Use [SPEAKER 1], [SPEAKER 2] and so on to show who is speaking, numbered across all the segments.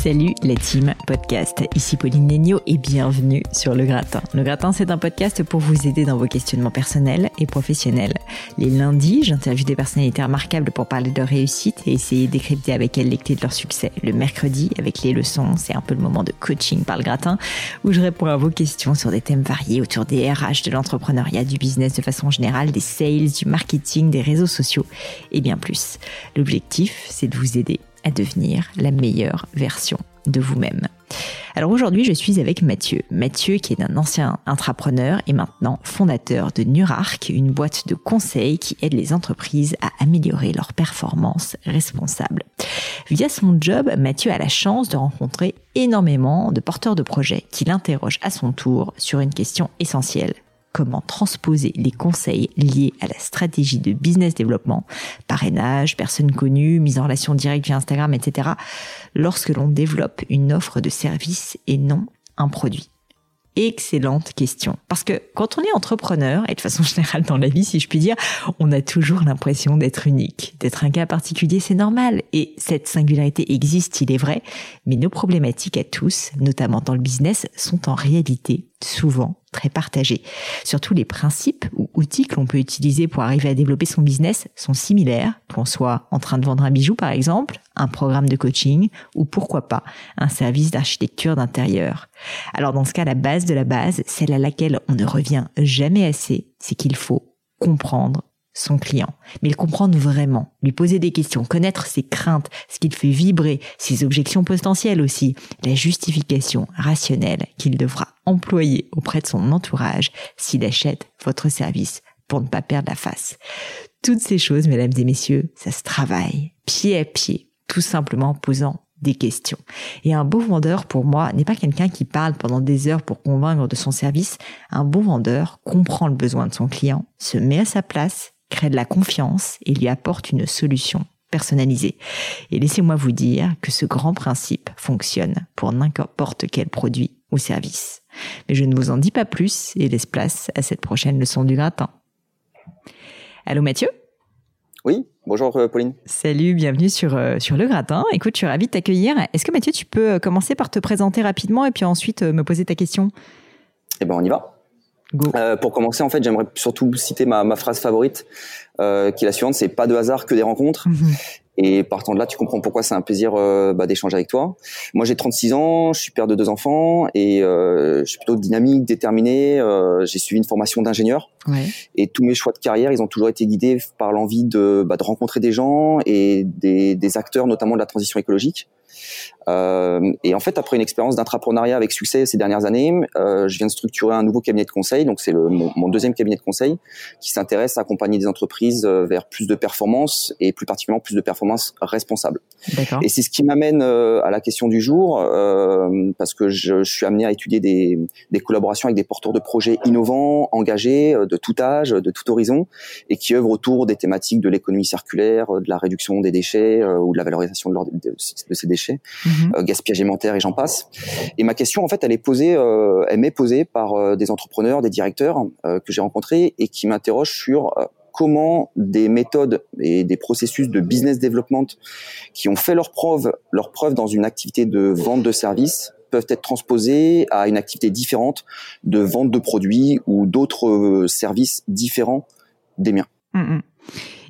[SPEAKER 1] Salut la team podcast, ici Pauline Negno et bienvenue sur Le Gratin. Le Gratin c'est un podcast pour vous aider dans vos questionnements personnels et professionnels. Les lundis, j'interviewe des personnalités remarquables pour parler de leur réussite et essayer décrypter avec elles les clés de leur succès. Le mercredi, avec les leçons, c'est un peu le moment de coaching par Le Gratin où je réponds à vos questions sur des thèmes variés autour des RH, de l'entrepreneuriat, du business de façon générale, des sales, du marketing, des réseaux sociaux et bien plus. L'objectif, c'est de vous aider à devenir la meilleure version de vous-même. Alors aujourd'hui, je suis avec Mathieu. Mathieu qui est un ancien intrapreneur et maintenant fondateur de Nurark, une boîte de conseils qui aide les entreprises à améliorer leur performance responsable. Via son job, Mathieu a la chance de rencontrer énormément de porteurs de projets qui l'interrogent à son tour sur une question essentielle comment transposer les conseils liés à la stratégie de business développement, parrainage, personnes connues, mise en relation directe via Instagram, etc., lorsque l'on développe une offre de service et non un produit. Excellente question. Parce que quand on est entrepreneur, et de façon générale dans la vie, si je puis dire, on a toujours l'impression d'être unique, d'être un cas particulier, c'est normal. Et cette singularité existe, il est vrai, mais nos problématiques à tous, notamment dans le business, sont en réalité souvent très partagés. Surtout les principes ou outils que l'on peut utiliser pour arriver à développer son business sont similaires, qu'on soit en train de vendre un bijou par exemple, un programme de coaching ou pourquoi pas un service d'architecture d'intérieur. Alors dans ce cas, la base de la base, celle à laquelle on ne revient jamais assez, c'est qu'il faut comprendre son client, mais le comprendre vraiment, lui poser des questions, connaître ses craintes, ce qu'il fait vibrer, ses objections potentielles aussi, la justification rationnelle qu'il devra employer auprès de son entourage s'il achète votre service pour ne pas perdre la face. Toutes ces choses, mesdames et messieurs, ça se travaille pied à pied, tout simplement en posant des questions. Et un beau vendeur, pour moi, n'est pas quelqu'un qui parle pendant des heures pour convaincre de son service. Un beau vendeur comprend le besoin de son client, se met à sa place crée de la confiance et lui apporte une solution personnalisée. Et laissez-moi vous dire que ce grand principe fonctionne pour n'importe quel produit ou service. Mais je ne vous en dis pas plus et laisse place à cette prochaine leçon du gratin. Allô Mathieu?
[SPEAKER 2] Oui, bonjour euh, Pauline.
[SPEAKER 1] Salut, bienvenue sur, euh, sur le gratin. Écoute, je suis ravie de t'accueillir. Est-ce que Mathieu, tu peux euh, commencer par te présenter rapidement et puis ensuite me poser ta question?
[SPEAKER 2] Eh ben on y va. Euh, pour commencer, en fait, j'aimerais surtout citer ma, ma phrase favorite, euh, qui est la suivante c'est pas de hasard que des rencontres. Mhm. Et partant de là, tu comprends pourquoi c'est un plaisir euh, bah, d'échanger avec toi. Moi, j'ai 36 ans, je suis père de deux enfants et euh, je suis plutôt dynamique, déterminé. Euh, j'ai suivi une formation d'ingénieur ouais. et tous mes choix de carrière, ils ont toujours été guidés par l'envie de, bah, de rencontrer des gens et des, des acteurs, notamment de la transition écologique. Euh, et en fait, après une expérience d'intrapreneuriat avec succès ces dernières années, euh, je viens de structurer un nouveau cabinet de conseil. Donc, c'est mon, mon, deuxième cabinet de conseil qui s'intéresse à accompagner des entreprises vers plus de performance et plus particulièrement plus de performance responsable. Et c'est ce qui m'amène euh, à la question du jour, euh, parce que je, je, suis amené à étudier des, des, collaborations avec des porteurs de projets innovants, engagés, de tout âge, de tout horizon, et qui œuvrent autour des thématiques de l'économie circulaire, de la réduction des déchets ou de la valorisation de, leur, de, de ces déchets. Mhm. Euh, gaspillage alimentaire et j'en passe. Et ma question, en fait, elle est posée, euh, elle m'est posée par euh, des entrepreneurs, des directeurs que j'ai rencontrés et qui m'interrogent sur comment des méthodes et des processus de business development qui ont fait leur preuve, leur preuve dans une activité de vente de services peuvent être transposés à une activité différente de vente de produits ou d'autres services différents des miens.
[SPEAKER 1] Mm, mm.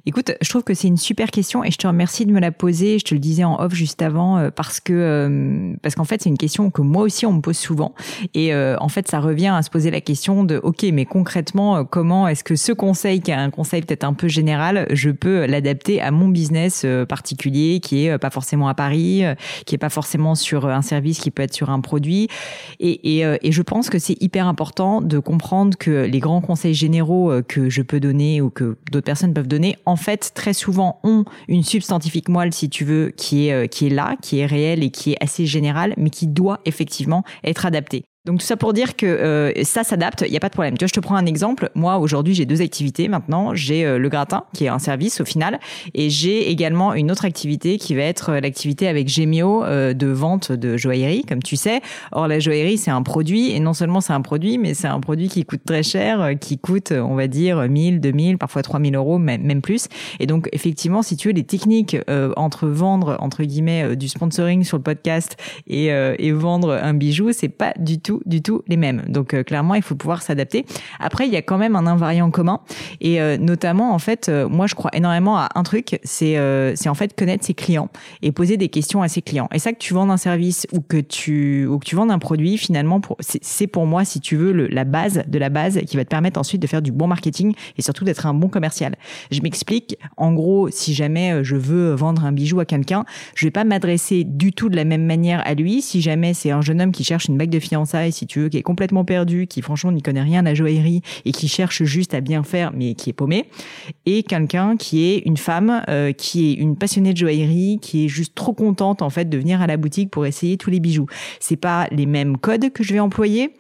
[SPEAKER 1] Écoute, je trouve que c'est une super question et je te remercie de me la poser. Je te le disais en off juste avant euh, parce que euh, parce qu'en fait c'est une question que moi aussi on me pose souvent et euh, en fait ça revient à se poser la question de ok mais concrètement comment est-ce que ce conseil qui est un conseil peut-être un peu général je peux l'adapter à mon business particulier qui est pas forcément à Paris qui est pas forcément sur un service qui peut être sur un produit et et, et je pense que c'est hyper important de comprendre que les grands conseils généraux que je peux donner ou que d'autres personnes peuvent donner en fait, très souvent, ont une substantifique moelle, si tu veux, qui est, euh, qui est là, qui est réelle et qui est assez générale, mais qui doit effectivement être adaptée. Donc tout ça pour dire que euh, ça s'adapte, il n'y a pas de problème. Tu vois, je te prends un exemple. Moi, aujourd'hui, j'ai deux activités maintenant. J'ai euh, le gratin, qui est un service au final, et j'ai également une autre activité qui va être euh, l'activité avec Gemio de vente de joaillerie, comme tu sais. Or, la joaillerie, c'est un produit, et non seulement c'est un produit, mais c'est un produit qui coûte très cher, qui coûte, on va dire, 1000, 2000, parfois 3000 euros, même, même plus. Et donc, effectivement, si tu veux, les techniques entre vendre, entre guillemets, du sponsoring sur le podcast et, et vendre un bijou, c'est pas du tout du tout les mêmes. Donc euh, clairement, il faut pouvoir s'adapter. Après, il y a quand même un invariant commun et euh, notamment en fait, euh, moi je crois énormément à un truc, c'est en fait connaître ses clients et poser des questions à ses clients. Et ça que tu vends un service ou que tu ou que tu vends un produit, finalement, c'est pour moi si tu veux la base de la base qui va te permettre ensuite de faire du bon marketing et surtout d'être un bon commercial. Je m'explique. En gros, si jamais je veux vendre un bijou à quelqu'un, je vais pas m'adresser du tout de la même manière à lui. Si jamais c'est un jeune homme qui cherche une bague de fiançailles si tu veux, qui est complètement perdu, qui franchement n'y connaît rien à joaillerie et qui cherche juste à bien faire, mais qui est paumé, et quelqu'un qui est une femme, euh, qui est une passionnée de joaillerie, qui est juste trop contente en fait de venir à la boutique pour essayer tous les bijoux. C'est pas les mêmes codes que je vais employer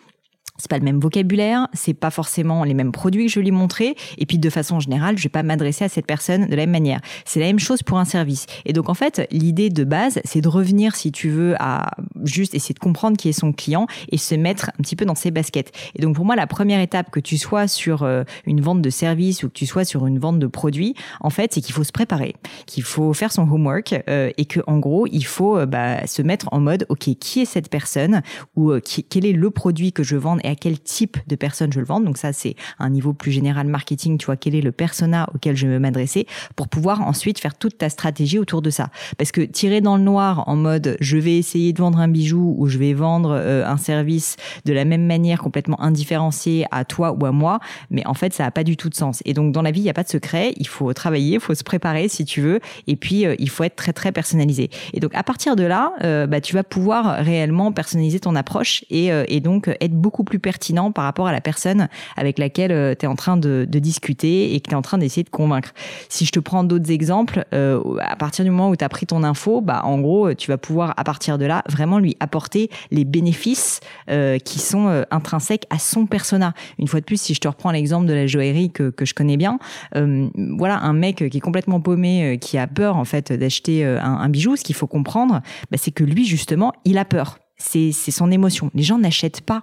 [SPEAKER 1] c'est pas le même vocabulaire, c'est pas forcément les mêmes produits que je lui montrer, et puis de façon générale, je vais pas m'adresser à cette personne de la même manière. C'est la même chose pour un service. Et donc en fait, l'idée de base, c'est de revenir, si tu veux, à juste essayer de comprendre qui est son client et se mettre un petit peu dans ses baskets. Et donc pour moi, la première étape, que tu sois sur euh, une vente de service ou que tu sois sur une vente de produits, en fait, c'est qu'il faut se préparer, qu'il faut faire son homework euh, et que en gros, il faut euh, bah, se mettre en mode, ok, qui est cette personne ou quel est le produit que je vends à quel type de personne je le vends. Donc ça, c'est un niveau plus général marketing. Tu vois, quel est le persona auquel je veux m'adresser pour pouvoir ensuite faire toute ta stratégie autour de ça. Parce que tirer dans le noir en mode je vais essayer de vendre un bijou ou je vais vendre euh, un service de la même manière complètement indifférencié à toi ou à moi, mais en fait, ça n'a pas du tout de sens. Et donc, dans la vie, il n'y a pas de secret. Il faut travailler, il faut se préparer si tu veux. Et puis, euh, il faut être très, très personnalisé. Et donc, à partir de là, euh, bah, tu vas pouvoir réellement personnaliser ton approche et, et donc être beaucoup plus pertinent par rapport à la personne avec laquelle euh, tu es en train de, discuter et que tu es en train d'essayer de convaincre. Si je te prends d'autres exemples, euh, à partir du moment où tu as pris ton info, bah en gros, tu vas pouvoir à partir de là vraiment lui apporter les bénéfices euh, qui sont intrinsèques à son persona. Une fois de plus, si je te reprends l'exemple de la joaillerie que, que je connais bien, voilà un mec qui est complètement paumé, qui a peur en fait d'acheter un, bijou, ce qu'il faut comprendre, bah, c'est que lui justement, il a peur c'est son émotion. Les gens n'achètent pas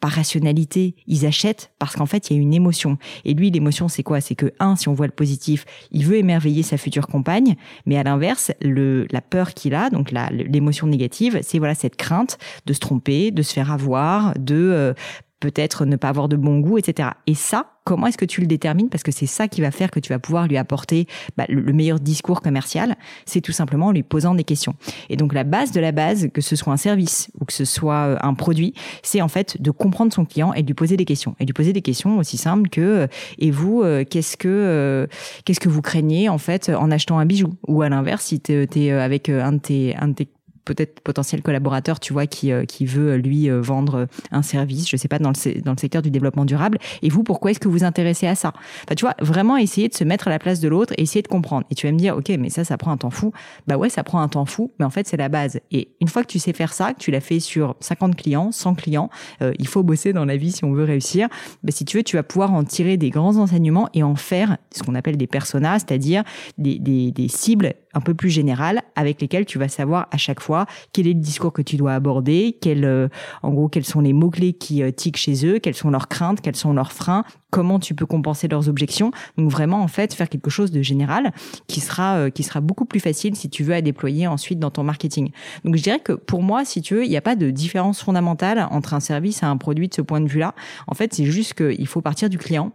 [SPEAKER 1] par rationalité, ils achètent parce qu'en fait, il y a une émotion. Et lui, l'émotion, c'est quoi? C'est que, un, si on voit le positif, il veut émerveiller sa future compagne, mais à l'inverse, le, la peur qu'il a, donc l'émotion négative, c'est voilà cette crainte de se tromper, de se faire avoir, de euh, peut-être ne pas avoir de bon goût, etc. Et ça, comment est-ce que tu le détermines? Parce que c'est ça qui va faire que tu vas pouvoir lui apporter bah, le meilleur discours commercial. C'est tout simplement en lui posant des questions. Et donc la base de la base, que ce soit un service ou que ce soit euh, un produit, c'est en fait de comprendre son client et de lui poser des questions. Et de lui poser des questions aussi simples que euh, et vous, euh, qu'est-ce que qu'est-ce que vous craignez en fait en achetant un bijou? Ou à l'inverse, si tu es, avec un de tes, un de tes peut-être potentiel collaborateur, tu vois, qui, euh, qui veut euh, lui euh, vendre un service, je sais pas, dans le, dans le secteur du développement durable. Et vous, pourquoi est-ce que vous vous intéressez à ça? Enfin, Tu vois, vraiment essayer de se mettre à la place de l'autre et essayer de comprendre. Et tu vas me dire, ok, mais ça, ça prend un temps fou. Bah ouais, ça prend un temps fou, mais en fait, c'est la base. Et une fois que tu sais faire ça, que tu l'as fait sur 50 clients, 100 clients, il faut bosser dans la vie si on veut réussir. Bah, si tu veux, tu vas pouvoir en tirer des grands enseignements et en faire ce qu'on appelle des personas, c'est-à-dire des, des, des cibles un peu plus générales avec lesquelles tu vas savoir à chaque fois quel est le discours que tu dois aborder, quel, euh, en gros, quels sont les mots-clés qui euh, tiquent chez eux, quelles sont leurs craintes, quels sont leurs freins, comment tu peux compenser leurs objections. Donc vraiment, en fait, faire quelque chose de général qui sera, euh, qui sera beaucoup plus facile si tu veux à déployer ensuite dans ton marketing. Donc je dirais que pour moi, si tu veux, il n'y a pas de différence fondamentale entre un service et un produit de ce point de vue-là. En fait, c'est juste qu'il faut partir du client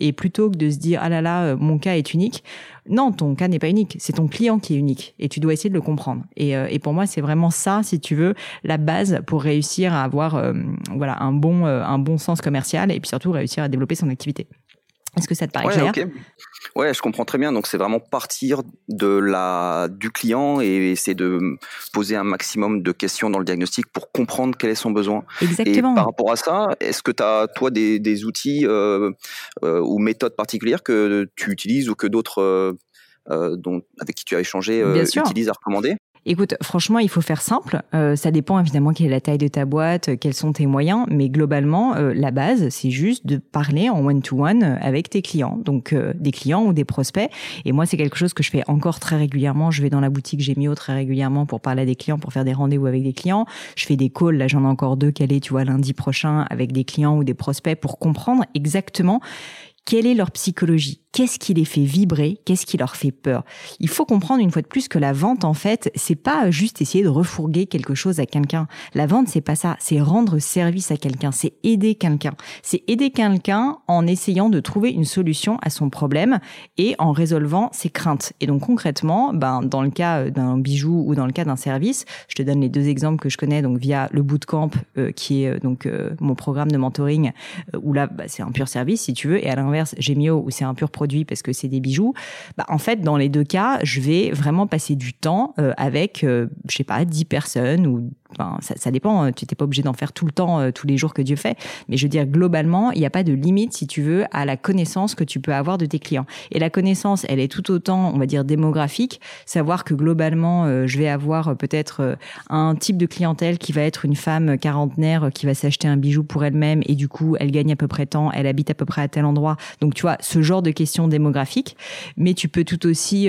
[SPEAKER 1] et plutôt que de se dire ah là là, mon cas est unique, non, ton cas n'est pas unique. C'est ton client qui est unique et tu dois essayer de le comprendre. Et, euh, et pour moi, c'est vraiment ça, si tu veux, la base pour réussir à avoir euh, voilà un bon euh, un bon sens commercial et puis surtout réussir à développer son activité. Est-ce que ça te paraît clair?
[SPEAKER 2] Ouais, je comprends très bien. Donc c'est vraiment partir de la du client et essayer de poser un maximum de questions dans le diagnostic pour comprendre quel est son besoin.
[SPEAKER 1] Exactement.
[SPEAKER 2] Et par rapport à ça, est-ce que tu as toi des, des outils euh, euh, ou méthodes particulières que tu utilises ou que d'autres euh, dont, avec qui tu as échangé utilisent à recommander?
[SPEAKER 1] Écoute, franchement, il faut faire simple. Euh, ça dépend évidemment quelle est la taille de ta boîte, euh, quels sont tes moyens, mais globalement, euh, la base, c'est juste de parler en one-to-one avec tes clients, donc des clients ou des prospects. Et moi, c'est quelque chose que je fais encore très régulièrement. Je vais dans la boutique Gemio très régulièrement pour parler à des clients, pour faire des rendez-vous avec des clients. Je fais des calls, là j'en ai encore deux calés, tu vois, lundi prochain avec des clients ou des prospects pour comprendre exactement quelle est leur psychologie Qu'est-ce qui les fait vibrer Qu'est-ce qui leur fait peur Il faut comprendre une fois de plus que la vente, en fait, c'est pas juste essayer de refourguer quelque chose à quelqu'un. La vente, c'est pas ça. C'est rendre service à quelqu'un. C'est aider quelqu'un. C'est aider quelqu'un en essayant de trouver une solution à son problème et en résolvant ses craintes. Et donc concrètement, ben dans le cas d'un bijou ou dans le cas d'un service, je te donne les deux exemples que je connais donc via le bootcamp euh, qui est euh, donc euh, mon programme de mentoring où là bah, c'est un pur service si tu veux et à l'inverse Gemio où c'est un pur produit parce que c'est des bijoux, bah, en fait, dans les deux cas, je vais vraiment passer du temps euh, avec, euh, je sais pas, 10 personnes ou ça, ça, dépend. Hein, tu n'es pas obligé d'en faire tout le temps, euh, tous les jours que Dieu fait. Mais je veux dire, globalement, il n'y a pas de limite, si tu veux, à la connaissance que tu peux avoir de tes clients. Et la connaissance, elle est tout autant, on va dire, démographique. Savoir que globalement, je vais avoir peut-être un type de clientèle qui va être une femme quarantenaire qui va s'acheter un bijou pour elle-même et du coup, elle gagne à peu près tant, elle habite à peu près à tel endroit. Donc, tu vois, ce genre de questions démographiques. Mais tu peux tout aussi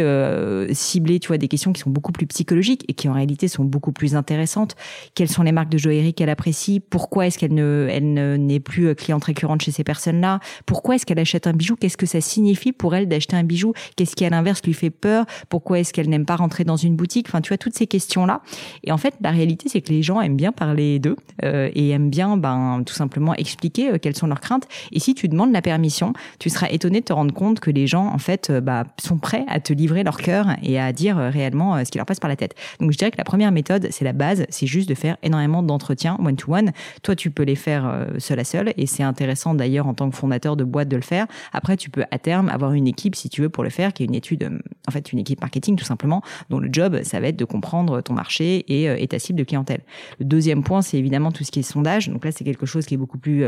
[SPEAKER 1] cibler, tu vois, des questions qui sont beaucoup plus psychologiques et qui en réalité sont beaucoup plus intéressantes quelles sont les marques de joaillerie qu'elle apprécie, pourquoi est-ce qu'elle ne, elle n'est plus euh, cliente récurrente chez ces personnes-là, pourquoi est-ce qu'elle achète un bijou, qu'est-ce que ça signifie pour elle d'acheter un bijou, qu'est-ce qui à l'inverse lui fait peur, pourquoi est-ce qu'elle n'aime pas rentrer dans une boutique, enfin tu vois toutes ces questions-là. Et en fait, la réalité c'est que les gens aiment bien parler d'eux euh, et aiment bien ben tout simplement expliquer euh, quelles sont leurs craintes. Et si tu demandes la permission, tu seras étonné de te rendre compte que les gens en fait bah, sont prêts à te livrer leur cœur et à dire réellement ce qui leur passe par la tête. Donc je dirais que la première méthode, c'est la base, c'est juste de faire énormément d'entretiens one-to-one. Toi, tu peux les faire euh, seul à seul et c'est intéressant d'ailleurs en tant que fondateur de boîte de le faire. Après, tu peux à terme avoir une équipe si tu veux pour le faire, qui est une étude, euh, en fait, une équipe marketing tout simplement, dont le job, ça va être de comprendre ton marché et, euh, et ta cible de clientèle. Le deuxième point, c'est évidemment tout ce qui est sondage. Donc là, c'est quelque chose qui est beaucoup plus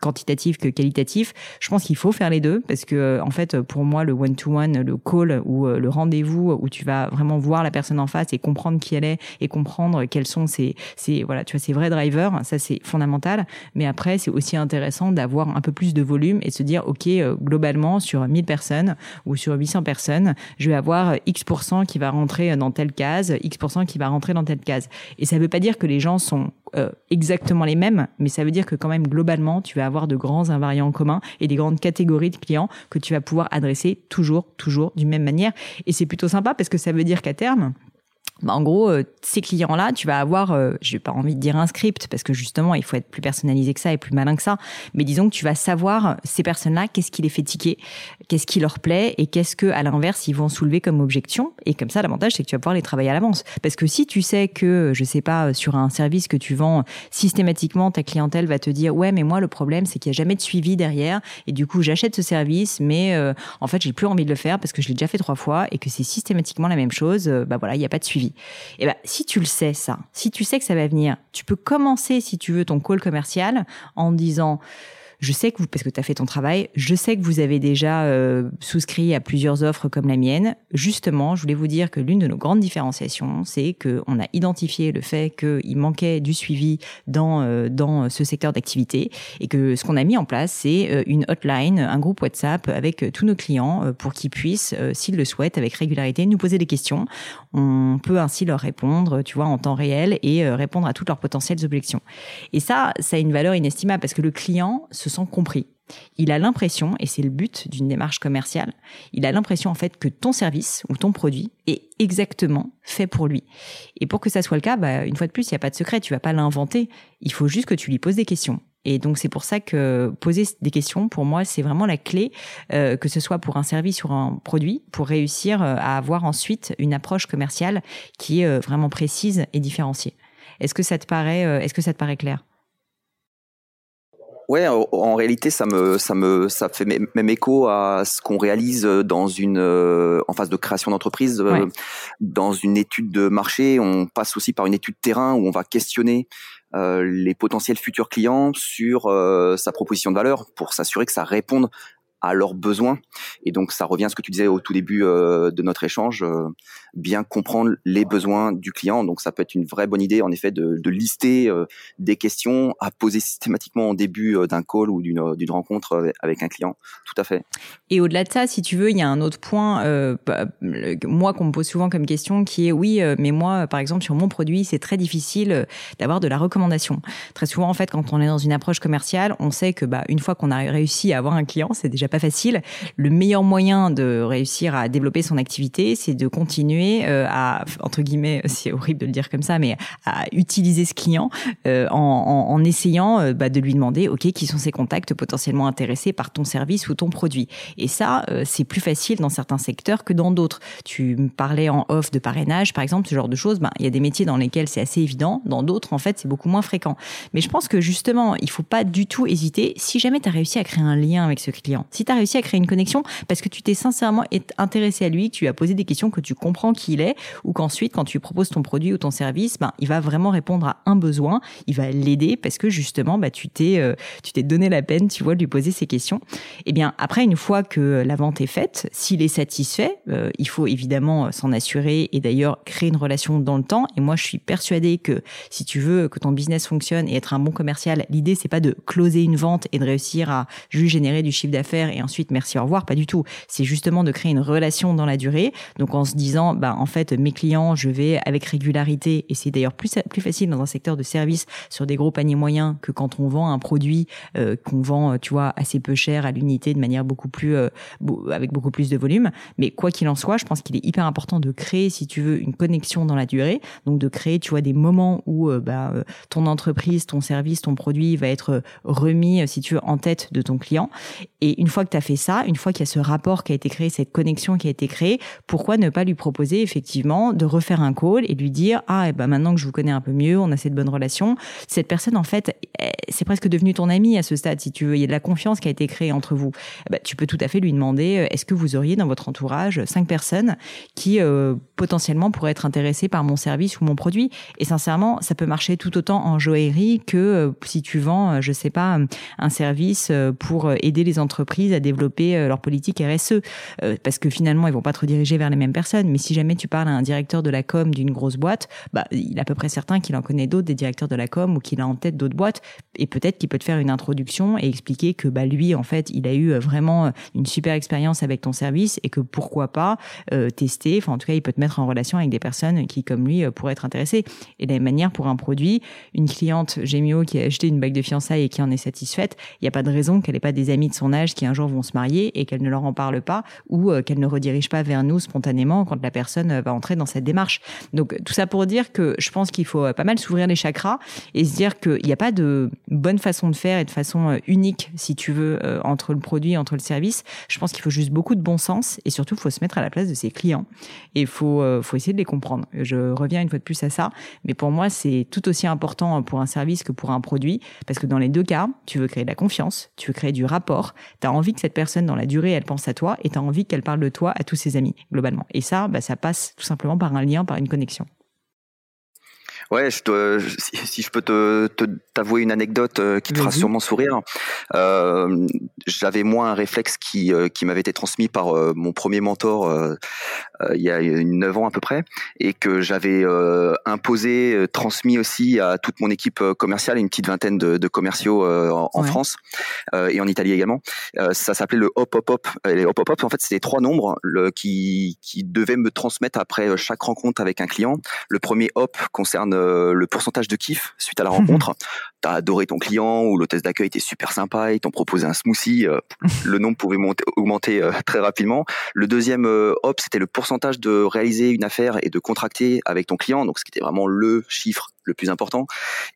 [SPEAKER 1] quantitatif que qualitatif. Je pense qu'il faut faire les deux parce que euh, en fait pour moi le one to one, le call ou euh, le rendez-vous où tu vas vraiment voir la personne en face et comprendre qui elle est et comprendre quels sont ses, ses voilà tu vois ses vrais drivers, ça c'est fondamental. Mais après c'est aussi intéressant d'avoir un peu plus de volume et de se dire ok euh, globalement sur 1000 personnes ou sur 800 personnes, je vais avoir X qui va rentrer dans telle case, X qui va rentrer dans telle case. Et ça veut pas dire que les gens sont exactement les mêmes, mais ça veut dire que quand même globalement tu vas avoir de grands invariants communs et des grandes catégories de clients que tu vas pouvoir adresser toujours, toujours d'une même manière. Et c'est plutôt sympa parce que ça veut dire qu'à terme, bah, en gros, euh, ces clients-là, tu vas avoir, euh, j'ai pas envie de dire un script parce que justement, il faut être plus personnalisé que ça et plus malin que ça. Mais disons que tu vas savoir ces personnes-là, qu'est-ce qui les fait tiquer, qu'est-ce qui leur plaît et qu'est-ce que, à l'inverse, ils vont soulever comme objection. Et comme ça, l'avantage, c'est que tu vas pouvoir les travailler à l'avance. Parce que si tu sais que, je sais pas, sur un service que tu vends, systématiquement, ta clientèle va te dire, ouais, mais moi, le problème, c'est qu'il y a jamais de suivi derrière. Et du coup, j'achète ce service, mais euh, en fait, j'ai plus envie de le faire parce que je l'ai déjà fait trois fois et que c'est systématiquement la même chose. bah voilà, il n'y a pas de suivi. Et eh ben, si tu le sais, ça, si tu sais que ça va venir, tu peux commencer, si tu veux, ton call commercial en disant, je sais que vous, parce que tu as fait ton travail, je sais que vous avez déjà euh, souscrit à plusieurs offres comme la mienne. Justement, je voulais vous dire que l'une de nos grandes différenciations, c'est qu'on a identifié le fait qu'il manquait du suivi dans, euh, dans ce secteur d'activité et que ce qu'on a mis en place, c'est euh, une hotline, un groupe WhatsApp avec tous nos clients pour qu'ils puissent, s'ils le souhaitent, avec régularité, nous poser des questions. On peut ainsi leur répondre, tu vois, en temps réel et répondre à toutes leurs potentielles objections. Et ça, ça a une valeur inestimable parce que le client se se compris. Il a l'impression, et c'est le but d'une démarche commerciale, il a l'impression en fait que ton service ou ton produit est exactement fait pour lui. Et pour que ça soit le cas, bah, une fois de plus, il n'y a pas de secret, tu vas pas l'inventer. Il faut juste que tu lui poses des questions. Et donc c'est pour ça que poser des questions, pour moi, c'est vraiment la clé, euh, que ce soit pour un service ou un produit, pour réussir euh, à avoir ensuite une approche commerciale qui est euh, vraiment précise et différenciée. Est-ce que ça te paraît, est-ce que ça te paraît clair?
[SPEAKER 2] Ouais, en réalité, ça me, ça me, ça fait même écho à ce qu'on réalise dans une, en phase de création d'entreprise, dans une étude de marché. On passe aussi par une étude terrain où on va questionner les potentiels futurs clients sur sa proposition de valeur pour s'assurer que ça réponde à leurs besoins. Et donc ça revient à ce que tu disais au tout début euh, de notre échange, euh, bien comprendre les besoins du client. Donc ça peut être une vraie bonne idée en effet de, lister euh, des questions à poser systématiquement en début d'un call ou d'une rencontre avec un client. Tout à fait.
[SPEAKER 1] Et au-delà de ça, si tu veux, il y a un autre point, bah, moi qu'on me pose souvent comme question, qui est oui, mais moi par exemple sur mon produit, c'est très difficile d'avoir de la recommandation. Très souvent en fait, quand on est dans une approche commerciale, on sait que bah, une fois qu'on a réussi à avoir un client, c'est déjà pas facile. Le meilleur moyen de réussir à développer son activité, c'est de continuer euh, à, entre guillemets, c'est horrible de le dire comme ça, mais à utiliser ce client euh, en, essayant euh, bah, de lui demander, OK, qui sont ses contacts potentiellement intéressés par ton service ou ton produit. Et ça, c'est plus facile dans certains secteurs que dans d'autres. Tu me parlais en off de parrainage, par exemple, ce genre de choses. Ben, il y a des métiers dans lesquels c'est assez évident, dans d'autres, en fait, c'est beaucoup moins fréquent. Mais je pense que justement, il faut pas du tout hésiter. Si jamais tu as réussi à créer un lien avec ce client, si tu as réussi à créer une connexion parce que tu t'es sincèrement intéressé à lui, tu lui as posé des questions, que tu comprends qui il est, ou qu'ensuite, quand tu lui proposes ton produit ou ton service, ben, il va vraiment répondre à un besoin, il va l'aider parce que justement, bah, tu t'es euh, tu t'es donné la peine, tu vois, de lui poser ces questions. Et eh bien, après, une fois que la vente est faite, s'il est satisfait, euh, il faut évidemment euh, s'en assurer et d'ailleurs créer une relation dans le temps. Et moi, je suis persuadée que si tu veux que ton business fonctionne et être un bon commercial, l'idée, c'est pas de closer une vente et de réussir à juste générer du chiffre d'affaires et ensuite merci au revoir, pas du tout. C'est justement de créer une relation dans la durée. Donc en se disant, bah en fait mes clients, je vais avec régularité et c'est d'ailleurs plus plus facile dans un secteur de service sur des gros paniers moyens que quand on vend un produit euh, qu'on vend, euh, tu vois, assez peu cher à l'unité de manière beaucoup plus euh, avec beaucoup plus de volume. Mais quoi qu'il en soit, je pense qu'il est hyper important de créer, si tu veux, une connexion dans la durée. Donc de créer, tu vois, des moments où bah, ton entreprise, ton service, ton produit va être remis, si tu veux, en tête de ton client. Et une fois que tu as fait ça, une fois qu'il y a ce rapport qui a été créé, cette connexion qui a été créée, pourquoi ne pas lui proposer effectivement de refaire un call et lui dire ah et eh ben maintenant que je vous connais un peu mieux, on a cette bonne relation, cette personne en fait c'est presque devenu ton ami à ce stade si tu veux, il y a de la confiance qui a été créée entre vous. Eh ben, tu peux tout à fait lui demander euh, est-ce que vous auriez dans votre entourage cinq personnes qui euh, potentiellement pourraient être intéressées par mon service ou mon produit? Et sincèrement ça peut marcher tout autant en joaillerie que euh, si tu vends je sais pas un service pour aider les entreprises à développer euh, leur politique RSE, euh, parce que finalement ils vont pas te rediriger vers les mêmes personnes. Mais si jamais tu parles à un directeur de la com d'une grosse boîte, bah il est à peu près certain qu'il en connaît d'autres des directeurs de la com ou qu'il a en tête d'autres boîtes, et peut-être qu'il peut te faire une introduction et expliquer que bah lui en fait il a eu euh, vraiment une super expérience avec ton service et que pourquoi pas tester. Enfin en tout cas il peut te mettre en relation avec des personnes qui comme lui pourraient être intéressées. Et de la même manière pour un produit, une cliente Gemio qui a acheté une bague de fiançailles et qui en est satisfaite, il n'y a pas de raison qu'elle n'ait pas des amis de son âge qui un jour vont se marier et qu'elle ne leur en parle pas ou euh, qu'elle ne redirige pas vers nous spontanément quand la personne euh, va entrer dans cette démarche. Donc tout ça pour dire que je pense qu'il faut euh, pas mal s'ouvrir les chakras et se dire qu'il n'y a pas de bonne façon de faire et de façon unique, si tu veux, entre le produit, entre le service. Je pense qu'il faut juste beaucoup de bon sens et surtout, il faut se mettre à la place de ses clients et il faut, faut essayer de les comprendre. Je reviens une fois de plus à ça, mais pour moi, c'est tout aussi important pour un service que pour un produit parce que dans les deux cas, tu veux créer de la confiance, tu veux créer du rapport, tu as envie que cette personne dans la durée, elle pense à toi et tu as envie qu'elle parle de toi à tous ses amis, globalement. Et ça, bah, ça passe tout simplement par un lien, par une connexion.
[SPEAKER 2] Ouais, je si, je peux te, t'avouer une anecdote euh, qui te fera sûrement sourire. Euh, j'avais moi un réflexe qui, euh, qui m'avait été transmis par mon premier mentor il y a neuf ans à peu près, et que j'avais imposé, transmis aussi à toute mon équipe commerciale, une petite vingtaine de, de commerciaux en, France et en Italie également. ça s'appelait le hop hop hop. Et les hop hop hop, en fait, c'était trois nombres le, qui, qui devaient me transmettre après chaque rencontre avec un client. Le premier hop concerne euh, le pourcentage de kiff suite à la rencontre. T'as adoré ton client ou l'hôtesse d'accueil était super sympa, ils t'ont proposé un smoothie, euh, le nombre pouvait monter, augmenter euh, très rapidement. Le deuxième hop, c'était le pourcentage de réaliser une affaire et de contracter avec ton client, donc ce qui était vraiment le chiffre le plus important.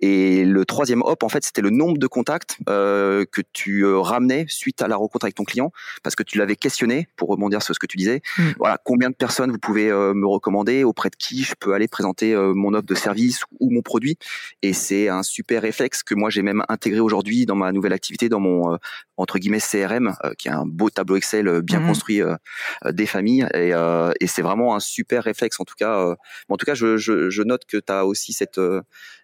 [SPEAKER 2] Et le troisième hop, en fait, c'était le nombre de contacts euh, que tu euh, ramenais suite à la rencontre avec ton client, parce que tu l'avais questionné, pour rebondir sur ce que tu disais. Mm. Voilà, combien de personnes vous pouvez euh, me recommander, auprès de qui je peux aller présenter mon offre de service ou mon produit. Et c'est un super réflexe que moi j'ai même intégré aujourd'hui dans ma nouvelle activité, dans mon entre guillemets CRM, qui est un beau tableau Excel bien mm. construit des familles. Et, et c'est vraiment un super réflexe, en tout cas. en tout cas, je, je, je note que tu as aussi cette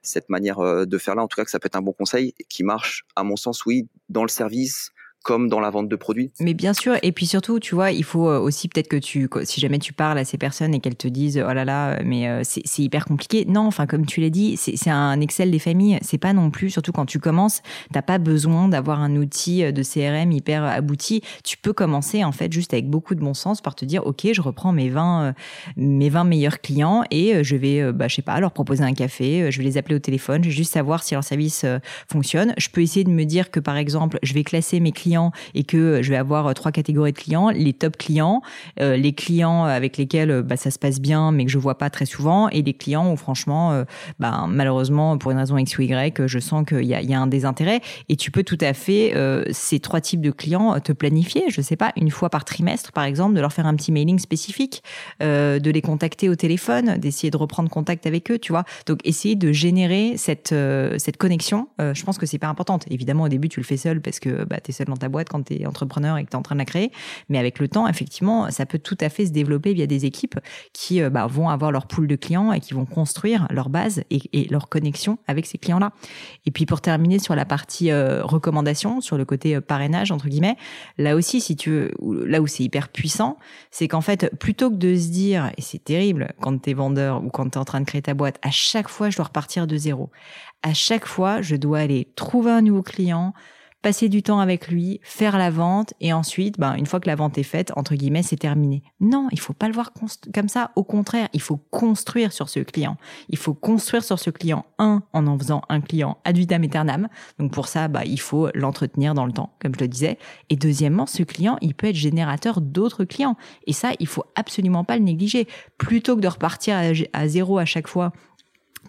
[SPEAKER 2] cette manière euh, de faire là. En tout cas, que ça peut être un bon conseil qui marche, à mon sens, oui, dans le service dans la vente de produits.
[SPEAKER 1] Mais bien sûr, et puis surtout, tu vois, il faut euh, aussi peut-être que tu, si jamais tu parles à ces personnes et qu'elles te disent, oh là là, mais euh, c'est hyper compliqué. Non, enfin, comme tu l'as dit, c'est un Excel des familles. C'est pas non plus, surtout quand tu commences, t'as pas besoin d'avoir un outil euh, de CRM hyper abouti. Tu peux commencer, en fait, juste avec beaucoup de bon sens par te dire, OK, je reprends mes 20, mes 20 meilleurs clients et je vais, bah, je sais pas, leur proposer un café, je vais les appeler au téléphone, je vais juste savoir si leur service fonctionne. Je peux essayer de me dire que, par exemple, je vais classer mes clients et que je vais avoir trois catégories de clients, les top clients, euh, les clients avec lesquels euh, bah, ça se passe bien mais que je vois pas très souvent. Et les clients où franchement euh, bah, malheureusement pour une raison X ou Y je sens qu'il y a, un désintérêt. Et tu peux tout à fait ces trois types de clients te planifier je sais pas une fois par trimestre par exemple de leur faire un petit mailing spécifique de les contacter au téléphone d'essayer de reprendre contact avec eux tu vois. Donc essayer de générer cette cette connexion je pense que c'est pas importante. Évidemment au début tu le fais seul parce que bah, tu es seul dans ta boîte quand tu es entrepreneur et que tu es en train de la créer mais avec le temps effectivement ça peut tout à fait se développer via des équipes qui euh, bah, vont avoir leur pool de clients et qui vont construire leur base et, leur connexion avec ces clients-là. Et puis pour terminer sur la partie euh, recommandation, sur le côté euh, parrainage entre guillemets, là aussi si tu veux, là où c'est hyper puissant, c'est qu'en fait plutôt que de se dire et c'est terrible quand tu es vendeur ou quand tu es en train de créer ta boîte, à chaque fois je dois repartir de zéro. À chaque fois, je dois aller trouver un nouveau client, passer du temps avec lui, faire la vente et ensuite, ben, une fois que la vente est faite, entre guillemets, c'est terminé. Non, il faut pas le voir comme ça. Au contraire, il faut construire sur ce client. Il faut construire sur ce client, un, en en faisant un client ad vitam aeternam. Donc pour ça, bah, il faut l'entretenir dans le temps, comme je le disais. Et deuxièmement, ce client, il peut être générateur d'autres clients. Et ça, il faut absolument pas le négliger. Plutôt que de repartir à zéro à chaque fois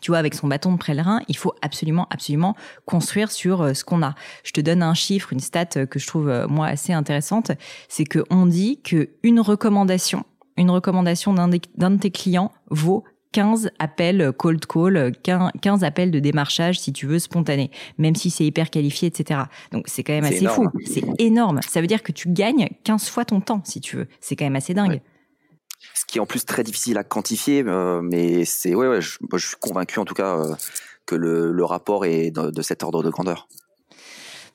[SPEAKER 1] tu vois, avec son bâton de pèlerin, il faut absolument, absolument construire sur euh, ce qu'on a. Je te donne un chiffre, une stat euh, que je trouve euh, moi assez intéressante, c'est que on dit que une recommandation, une recommandation d'un de tes clients vaut 15 appels cold call, 15 appels de démarchage, si tu veux, spontanés, même si c'est hyper qualifié, etc. Donc c'est quand même assez fou. C'est énorme. Ça veut dire que tu gagnes 15 fois ton temps, si tu veux. C'est quand même assez dingue
[SPEAKER 2] ce qui est en plus très difficile à quantifier, euh, mais c'est ouais, ouais je, suis convaincu en tout cas euh, que le, rapport est de, cet ordre de grandeur.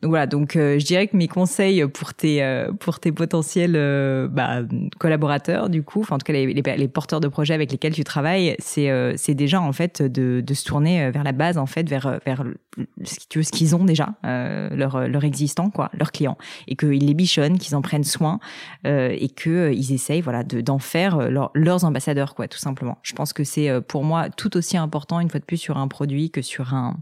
[SPEAKER 1] Voilà, donc euh, je dirais que mes conseils pour tes pour tes potentiels bah, collaborateurs du coup, enfin en tout cas les, porteurs de projets avec lesquels tu travailles, c'est c'est déjà en fait de, de se tourner vers la base en fait vers vers ce qu'ils ont déjà, euh, leur, leur existant, quoi, leurs clients, et qu'ils les bichonnent, qu'ils en prennent soin, euh, et qu'ils euh, essayent voilà, d'en faire euh, leurs ambassadeurs, quoi, tout simplement. Je pense que c'est pour moi tout aussi important, une fois de plus, sur un produit que sur un,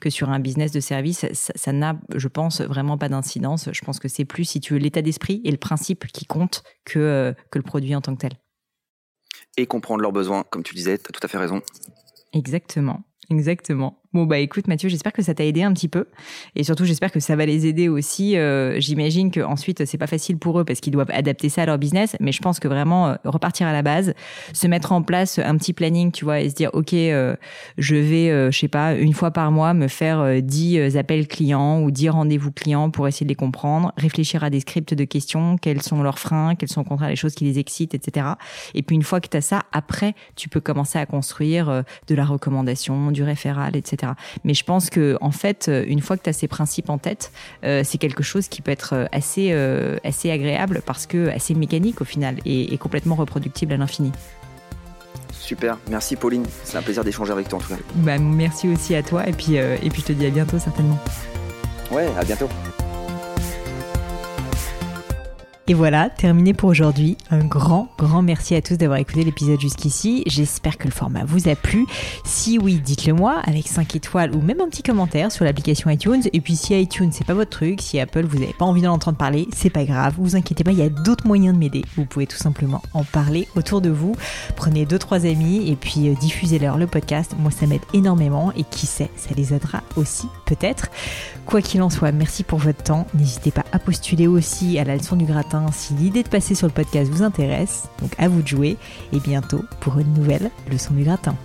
[SPEAKER 1] que sur un business de service. Ça n'a, je pense, vraiment pas d'incidence. Je pense que c'est plus, si tu veux, l'état d'esprit et le principe qui compte que, que le produit en tant que tel.
[SPEAKER 2] Et comprendre leurs besoins, comme tu disais, tu as tout à fait raison.
[SPEAKER 1] Exactement. Exactement. Bon bah écoute Mathieu, j'espère que ça t'a aidé un petit peu et surtout j'espère que ça va les aider aussi. Euh, J'imagine que ensuite c'est pas facile pour eux parce qu'ils doivent adapter ça à leur business, mais je pense que vraiment euh, repartir à la base, se mettre en place un petit planning, tu vois, et se dire ok, euh, je vais, euh, je sais pas, une fois par mois me faire 10 appels clients ou 10 rendez-vous clients pour essayer de les comprendre, réfléchir à des scripts de questions, quels sont leurs freins, quels sont au contraire les choses qui les excitent, etc. Et puis une fois que tu as ça, après tu peux commencer à construire de la recommandation, du référal, etc. Mais je pense que en fait, euh, une fois que tu as ces principes en tête, euh, c'est quelque chose qui peut être euh, assez, assez agréable parce que assez mécanique au final et, complètement reproductible à l'infini.
[SPEAKER 2] Super, merci Pauline, c'est un plaisir d'échanger avec toi en tout cas.
[SPEAKER 1] Bah, merci aussi à toi et puis, et puis je te dis à bientôt certainement.
[SPEAKER 2] Ouais, à bientôt.
[SPEAKER 1] Et voilà, terminé pour aujourd'hui. Un grand, grand merci à tous d'avoir écouté l'épisode jusqu'ici. J'espère que le format vous a plu. Si oui, dites-le moi avec 5 étoiles ou même un petit commentaire sur l'application iTunes. Et puis si iTunes c'est pas votre truc, si Apple vous n'avez pas envie d'en entendre parler, c'est pas grave. Vous inquiétez pas, il y a d'autres moyens de m'aider. Vous pouvez tout simplement en parler autour de vous. Prenez deux trois amis et puis euh, diffusez-leur le podcast. Moi ça m'aide énormément et qui sait, ça les aidera aussi peut-être. Quoi qu'il en soit, merci pour votre temps. N'hésitez pas à postuler aussi à la leçon du gratin si l'idée de passer sur le podcast vous intéresse. Donc à vous de jouer et bientôt pour une nouvelle leçon du gratin.